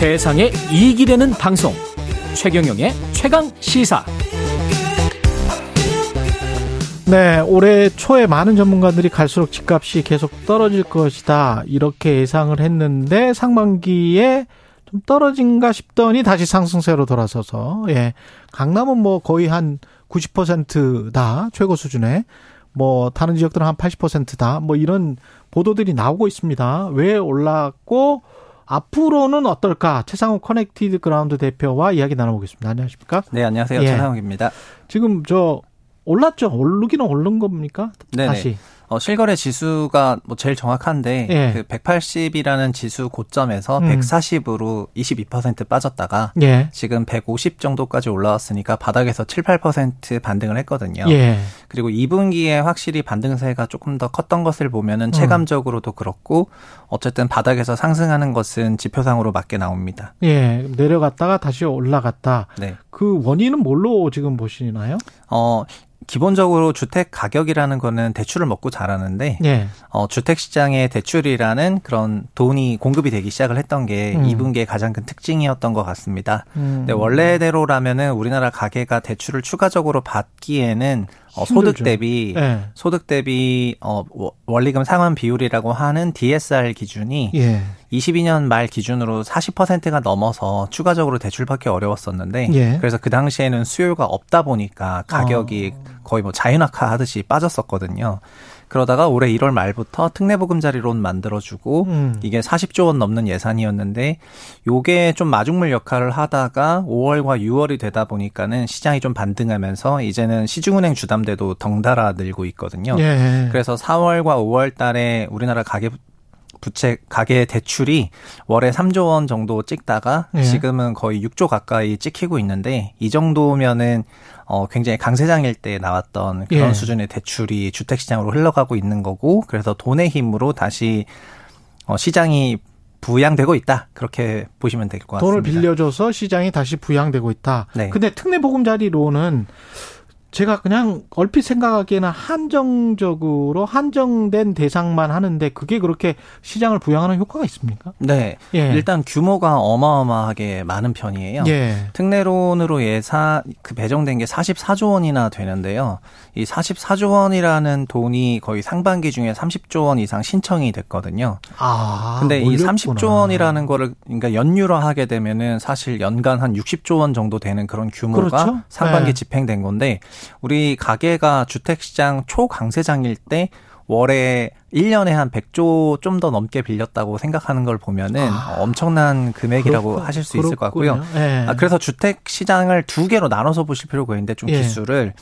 세상에 이익이 되는 방송 최경영의 최강 시사 네, 올해 초에 많은 전문가들이 갈수록 집값이 계속 떨어질 것이다. 이렇게 예상을 했는데 상반기에 좀 떨어진가 싶더니 다시 상승세로 돌아서서 예. 강남은 뭐 거의 한 90%다. 최고 수준에. 뭐 다른 지역들은 한 80%다. 뭐 이런 보도들이 나오고 있습니다. 왜 올랐고 앞으로는 어떨까? 채상욱 커넥티드 그라운드 대표와 이야기 나눠보겠습니다. 안녕하십니까? 네, 안녕하세요. 예. 채상욱입니다. 지금 저 올랐죠? 오르기는 오른 겁니까? 네네. 다시. 어, 실거래 지수가 뭐 제일 정확한데 예. 그 180이라는 지수 고점에서 음. 140으로 22% 빠졌다가 예. 지금 150 정도까지 올라왔으니까 바닥에서 7, 8% 반등을 했거든요. 예. 그리고 2분기에 확실히 반등세가 조금 더 컸던 것을 음. 보면은 체감적으로도 그렇고 어쨌든 바닥에서 상승하는 것은 지표상으로 맞게 나옵니다. 예. 내려갔다가 다시 올라갔다. 네. 그 원인은 뭘로 지금 보시나요? 어, 기본적으로 주택 가격이라는 거는 대출을 먹고 자라는데 예. 어, 주택 시장의 대출이라는 그런 돈이 공급이 되기 시작을 했던 게 음. 2분기의 가장 큰 특징이었던 것 같습니다. 음. 근데 원래대로라면은 우리나라 가계가 대출을 추가적으로 받기에는 어, 소득. 대비 예. 소득 대비 어 워- 원리금 상환 비율이라고 하는 DSR 기준이 예. 22년 말 기준으로 40%가 넘어서 추가적으로 대출받기 어려웠었는데 예. 그래서 그 당시에는 수요가 없다 보니까 가격이 거의 뭐 자연악화 하듯이 빠졌었거든요. 그러다가 올해 1월 말부터 특례보금자리론 만들어주고 음. 이게 40조 원 넘는 예산이었는데 요게 좀 마중물 역할을 하다가 5월과 6월이 되다 보니까는 시장이 좀 반등하면서 이제는 시중은행 주담대도 덩달아 늘고 있거든요. 예. 그래서 4월과 5월 달에 우리나라 가계 부채 가계 대출이 월에 3조 원 정도 찍다가 예. 지금은 거의 6조 가까이 찍히고 있는데 이 정도면은 어 굉장히 강세장일 때 나왔던 그런 예. 수준의 대출이 주택 시장으로 흘러가고 있는 거고 그래서 돈의 힘으로 다시 어 시장이 부양되고 있다. 그렇게 보시면 될 것 같습니다. 돈을 빌려줘서 시장이 다시 부양되고 있다. 네. 근데 특례 보금자리로는 제가 그냥 얼핏 생각하기에는 한정적으로 한정된 대상만 하는데 그게 그렇게 시장을 부양하는 효과가 있습니까? 네. 예. 일단 규모가 어마어마하게 많은 편이에요. 예. 특례론으로 예산 그 배정된 게 44조 원이나 되는데요. 이 44조 원이라는 돈이 거의 상반기 중에 30조 원 이상 신청이 됐거든요. 아. 근데 이 올렸구나. 30조 원이라는 거를 그러니까 연유로 하게 되면은 사실 연간 한 60조 원 정도 되는 그런 규모가 그렇죠. 상반기 네. 집행된 건데 우리 가계가 주택 시장 초강세장일 때 월에 1년에 한 100조 좀 더 넘게 빌렸다고 생각하는 걸 보면은 아, 엄청난 금액이라고 그렇구- 하실 수 있을 것 같고요. 그렇군요. 예. 아, 그래서 주택 시장을 두 개로 나눠서 보실 필요가 있는데 좀 예. 기수를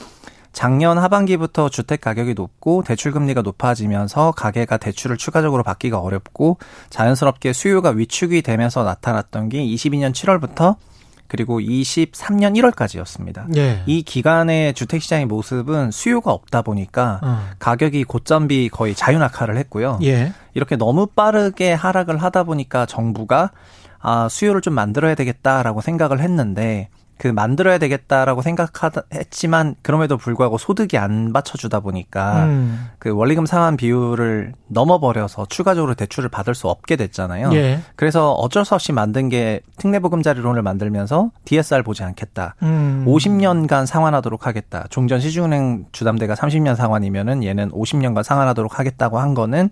작년 하반기부터 주택 가격이 높고 대출 금리가 높아지면서 가계가 대출을 추가적으로 받기가 어렵고 자연스럽게 수요가 위축이 되면서 나타났던 게 22년 7월부터 그리고 23년 1월까지였습니다. 예. 이 기간의 주택 시장의 모습은 수요가 없다 보니까 어. 가격이 곧잠비 거의 자윤악화를 했고요. 예. 이렇게 너무 빠르게 하락을 하다 보니까 정부가 아, 수요를 좀 만들어야 되겠다라고 생각을 했는데 그 만들어야 되겠다라고 생각했지만 그럼에도 불구하고 소득이 안 받쳐주다 보니까 음. 그 원리금 상환 비율을 넘어버려서 추가적으로 대출을 받을 수 없게 됐잖아요. 예. 그래서 어쩔 수 없이 만든 게 특례보금자리론을 만들면서 DSR 보지 않겠다. 음. 50년간 상환하도록 하겠다. 종전 시중은행 주담대가 30년 상환이면은 얘는 50년간 상환하도록 하겠다고 한 거는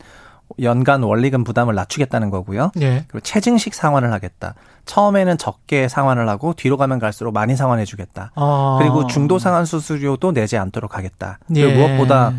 연간 원리금 부담을 낮추겠다는 거고요. 예. 그리고 체증식 상환을 하겠다. 처음에는 적게 상환을 하고 뒤로 가면 갈수록 많이 상환해 주겠다. 아. 그리고 중도 상환 수수료도 내지 않도록 하겠다. 그리고 예. 무엇보다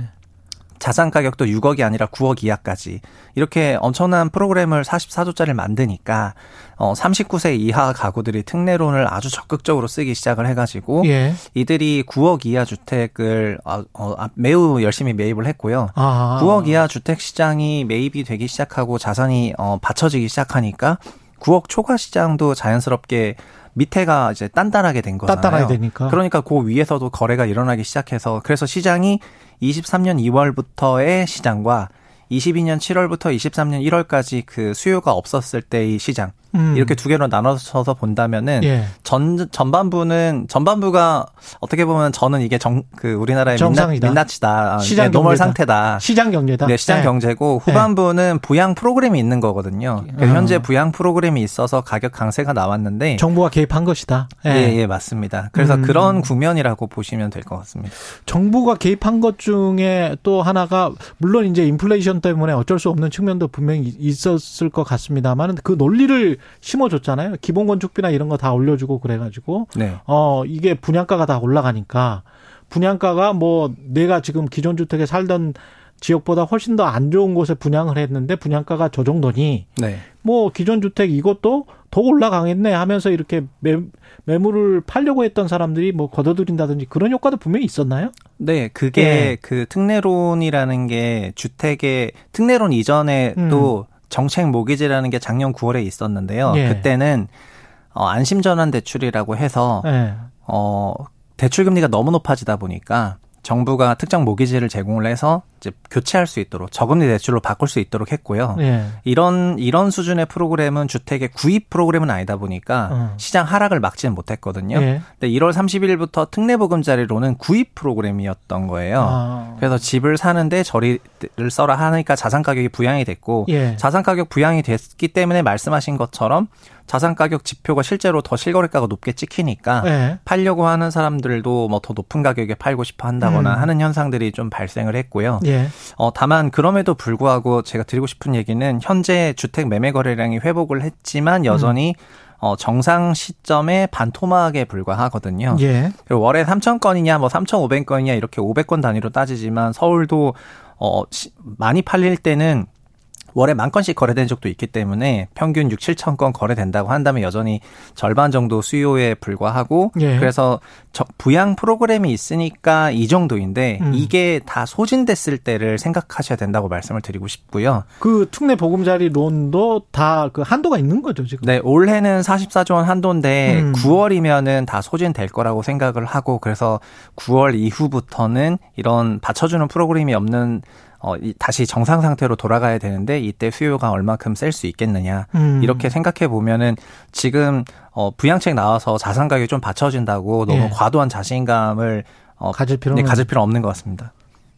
자산 가격도 6억이 아니라 9억 이하까지 이렇게 엄청난 프로그램을 44조짜리를 만드니까 어 39세 이하 가구들이 특례론을 아주 적극적으로 쓰기 시작을 해가지고 예. 이들이 9억 이하 주택을 어, 어, 아, 매우 열심히 매입을 했고요. 아. 9억 이하 주택 시장이 매입이 되기 시작하고 자산이 어, 받쳐지기 시작하니까 9억 초과 시장도 자연스럽게 밑에가 이제 단단하게 된 거잖아요. 단단하게 되니까. 그러니까 그 위에서도 거래가 일어나기 시작해서 그래서 시장이 23년 2월부터의 시장과 22년 7월부터 23년 1월까지 그 수요가 없었을 때의 시장 음. 이렇게 두 개로 나눠서 본다면은 예. 전 전반부는 전반부가 어떻게 보면 저는 이게 정 그 우리나라의 민낯, 민낯 이다 아, 시장 네, normal 상태다 시장 경제다 네 시장 네. 경제고 후반부는 네. 부양 프로그램이 있는 거거든요 어. 현재 부양 프로그램이 있어서 가격 강세가 나왔는데 정부가 개입한 것이다 예, 예, 예 맞습니다 그래서 음. 그런 국면이라고 보시면 될 것 같습니다 정부가 개입한 것 중에 또 하나가 물론 이제 인플레이션 때문에 어쩔 수 없는 측면도 분명히 있었을 것 같습니다만 그 논리를 심어줬잖아요. 기본 건축비나 이런 거 다 올려주고 그래가지고 네. 어 이게 분양가가 다 올라가니까 분양가가 뭐 내가 지금 기존 주택에 살던 지역보다 훨씬 더 안 좋은 곳에 분양을 했는데 분양가가 저 정도니 네. 뭐 기존 주택 이것도 더 올라가겠네 하면서 이렇게 매, 매물을 팔려고 했던 사람들이 뭐 걷어들인다든지 그런 효과도 분명히 있었나요? 네, 그게 네. 그 특례론이라는 게 주택의 특례론 이전에 음. 또 정책 모기지라는 게 작년 9월에 있었는데요. 예. 그때는 어, 안심 전환 대출이라고 해서 예. 어 대출 금리가 너무 높아지다 보니까 정부가 특정 모기지를 제공을 해서 이제 교체할 수 있도록 저금리 대출로 바꿀 수 있도록 했고요. 예. 이런 이런 수준의 프로그램은 주택의 구입 프로그램은 아니다 보니까 어. 시장 하락을 막지는 못했거든요. 예. 근데 1월 30일부터 특례보금자리로는 구입 프로그램이었던 거예요. 아. 그래서 집을 사는데 저리를 써라 하니까 자산 가격이 부양이 됐고 예. 자산 가격 부양이 됐기 때문에 말씀하신 것처럼 자산 가격 지표가 실제로 더 실거래가가 높게 찍히니까 네. 팔려고 하는 사람들도 뭐 더 높은 가격에 팔고 싶어 한다거나 음. 하는 현상들이 좀 발생을 했고요. 예. 어, 다만 그럼에도 불구하고 제가 드리고 싶은 얘기는 현재 주택 매매 거래량이 회복을 했지만 여전히 음. 어, 정상 시점에 반토막에 불과하거든요. 예. 그리고 월에 3천 건이냐, 뭐 3,500건이냐 이렇게 500건 단위로 따지지만 서울도 어, 많이 팔릴 때는 월에 만 건씩 거래된 적도 있기 때문에 평균 6, 7천 건 거래된다고 한다면 여전히 절반 정도 수요에 불과하고 예. 그래서 부양 프로그램이 있으니까 이 정도인데 음. 이게 다 소진됐을 때를 생각하셔야 된다고 말씀을 드리고 싶고요. 그 특례 보금자리 론도 다 그 한도가 있는 거죠, 지금. 네, 올해는 44조 원 한도인데 음. 9월이면은 다 소진될 거라고 생각을 하고 그래서 9월 이후부터는 이런 받쳐주는 프로그램이 없는 어, 다시 정상 상태로 돌아가야 되는데 이때 수요가 얼마큼 셀 수 있겠느냐 음. 이렇게 생각해 보면은 지금 어, 부양책 나와서 자산 가격이 좀 받쳐진다고 너무 예. 과도한 자신감을 어, 가질 필요는 네, 가질 필요 없는 것 같습니다.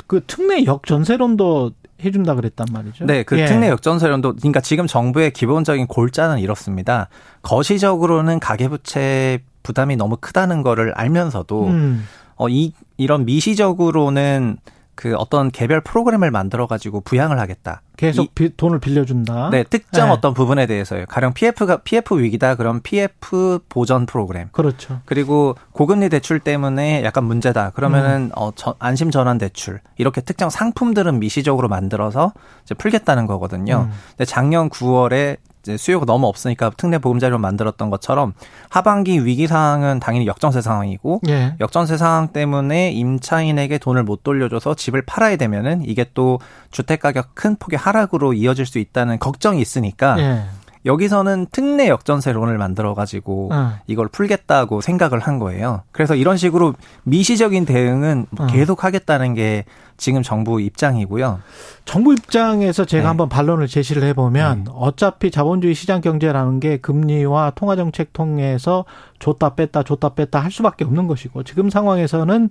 그 특례 역전세론도 해준다 그랬단 말이죠. 네, 그 예. 특례 역전세론도 그러니까 지금 정부의 기본적인 골자는 이렇습니다. 거시적으로는 가계부채 부담이 너무 크다는 거를 알면서도 음. 어, 이 이런 미시적으로는 그 어떤 개별 프로그램을 만들어 가지고 부양을 하겠다. 계속 이, 비, 돈을 빌려준다. 네, 특정 네. 어떤 부분에 대해서요. 가령 PF가 PF 위기다. 그럼 PF 보전 프로그램. 그렇죠. 그리고 고금리 대출 때문에 약간 문제다. 그러면은 음. 어 저, 안심 전환 대출 이렇게 특정 상품들은 미시적으로 만들어서 이제 풀겠다는 거거든요. 음. 근데 작년 9월에 이제 수요가 너무 없으니까 특례 보금자리로 만들었던 것처럼 하반기 위기 상황은 당연히 역전세 상황이고 예. 역전세 상황 때문에 임차인에게 돈을 못 돌려줘서 집을 팔아야 되면은 이게 또 주택 가격 큰 폭의 하락으로 이어질 수 있다는 걱정이 있으니까 예. 여기서는 특례 역전세론을 만들어 가지고 어. 이걸 풀겠다고 생각을 한 거예요. 그래서 이런 식으로 미시적인 대응은 어. 계속 하겠다는 게 지금 정부 입장이고요. 정부 입장에서 제가 네. 한번 반론을 제시를 해보면 네. 어차피 자본주의 시장 경제라는 게 금리와 통화 정책 통해서 줬다 뺐다 줬다 뺐다 할 수밖에 없는 것이고 지금 상황에서는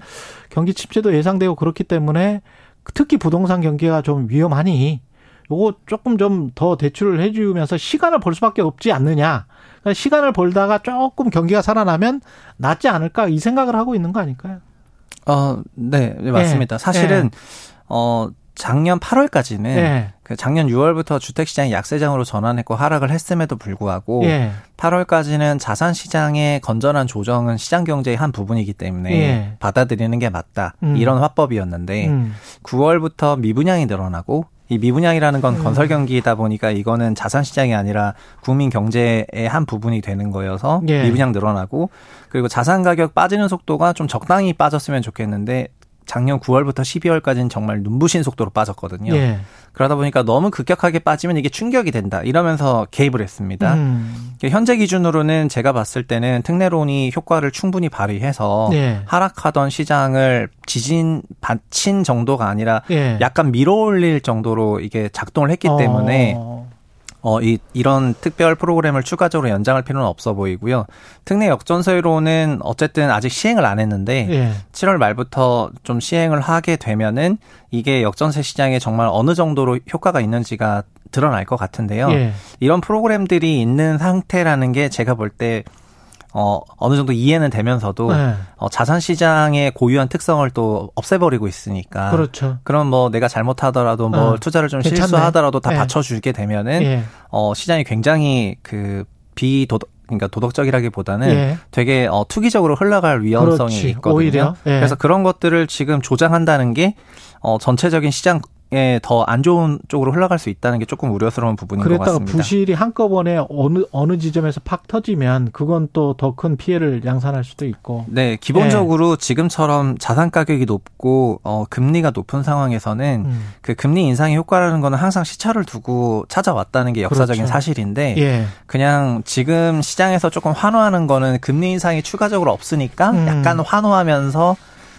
경기 침체도 예상되고 그렇기 때문에 특히 부동산 경기가 좀 위험하니 요거 조금 좀 더 대출을 해주면서 시간을 벌 수밖에 없지 않느냐. 그러니까 시간을 벌다가 조금 경기가 살아나면 낫지 않을까 이 생각을 하고 있는 거 아닐까요? 어, 네, 네 맞습니다. 예. 사실은 예. 어 작년 8월까지는 예. 그 작년 6월부터 주택 시장이 약세장으로 전환했고 하락을 했음에도 불구하고 예. 8월까지는 자산 시장의 건전한 조정은 시장 경제의 한 부분이기 때문에 예. 받아들이는 게 맞다. 음. 이런 화법이었는데 음. 9월부터 미분양이 늘어나고 이 미분양이라는 건 음. 건설 경기이다 보니까 이거는 자산 시장이 아니라 국민 경제의 한 부분이 되는 거여서 예. 미분양 늘어나고 그리고 자산 가격 빠지는 속도가 좀 적당히 빠졌으면 좋겠는데 작년 9월부터 12월까지는 정말 눈부신 속도로 빠졌거든요. 예. 그러다 보니까 너무 급격하게 빠지면 이게 충격이 된다. 이러면서 개입을 했습니다. 음. 현재 기준으로는 제가 봤을 때는 특례론이 효과를 충분히 발휘해서 예. 하락하던 시장을 지진 받친 정도가 아니라 예. 약간 밀어올릴 정도로 이게 작동을 했기 때문에 어. 어, 이, 이런 특별 프로그램을 추가적으로 연장할 필요는 없어 보이고요. 특례 역전세로는 어쨌든 아직 시행을 안 했는데 예. 7월 말부터 좀 시행을 하게 되면은 이게 역전세 시장에 정말 어느 정도로 효과가 있는지가 드러날 것 같은데요. 예. 이런 프로그램들이 있는 상태라는 게 제가 볼때 어, 어느 정도 이해는 되면서도 네. 어, 자산 시장의 고유한 특성을 또 없애버리고 있으니까 그렇죠. 그럼 뭐 내가 잘못하더라도 뭐 어, 투자를 좀 괜찮네. 실수하더라도 다 예. 받쳐주게 되면은 예. 어 시장이 굉장히 그 비도덕 그러니까 도덕적이라기보다는 예. 되게 어 투기적으로 흘러갈 위험성이 그렇지. 있거든요. 오히려. 예. 그래서 그런 것들을 지금 조장한다는 게 어 전체적인 시장 에 더 안 좋은 쪽으로 흘러갈 수 있다는 게 조금 우려스러운 부분인 것 그랬다가 같습니다. 부실이 한꺼번에 어느 어느 지점에서 팍 터지면 그건 또 더 큰 피해를 양산할 수도 있고. 네, 기본적으로 지금처럼 자산 가격이 높고 어 금리가 높은 상황에서는 음. 그 금리 인상의 효과라는 거는 항상 시차를 두고 찾아왔다는 게 역사적인 그렇죠. 사실인데 예. 그냥 지금 시장에서 조금 환호하는 거는 금리 인상이 추가적으로 없으니까 음. 약간 환호하면서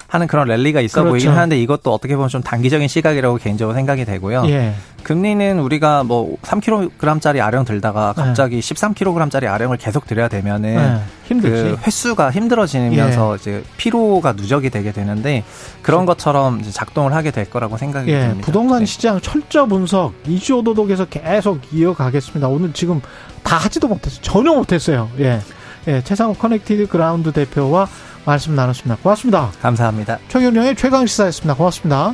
하는 그런 랠리가 있어 그렇죠. 보이긴 하는데 이것도 어떻게 보면 좀 단기적인 시각이라고 개인적으로 생각이 되고요. 예. 금리는 우리가 뭐 3kg짜리 아령 들다가 네. 갑자기 13kg짜리 아령을 계속 들여야 되면은 예. 힘들지. 그 횟수가 힘들어지면서 이제 피로가 누적이 되게 되는데 그런 것처럼 이제 작동을 하게 될 거라고 생각이 예, 듭니다. 부동산 네. 시장 철저 분석 이슈 오도독에서 계속 이어가겠습니다. 오늘 지금 다 하지도 못했어요. 전혀 못했어요. 예, 예, 채상욱 커넥티드 그라운드 대표와 말씀 나눴습니다. 고맙습니다. 감사합니다. 최경영의 최강 시사였습니다. 고맙습니다.